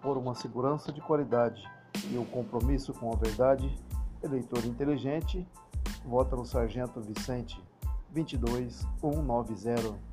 por uma segurança de qualidade e o um compromisso com a verdade, eleitor inteligente, vota no Sargento Vicente 22190.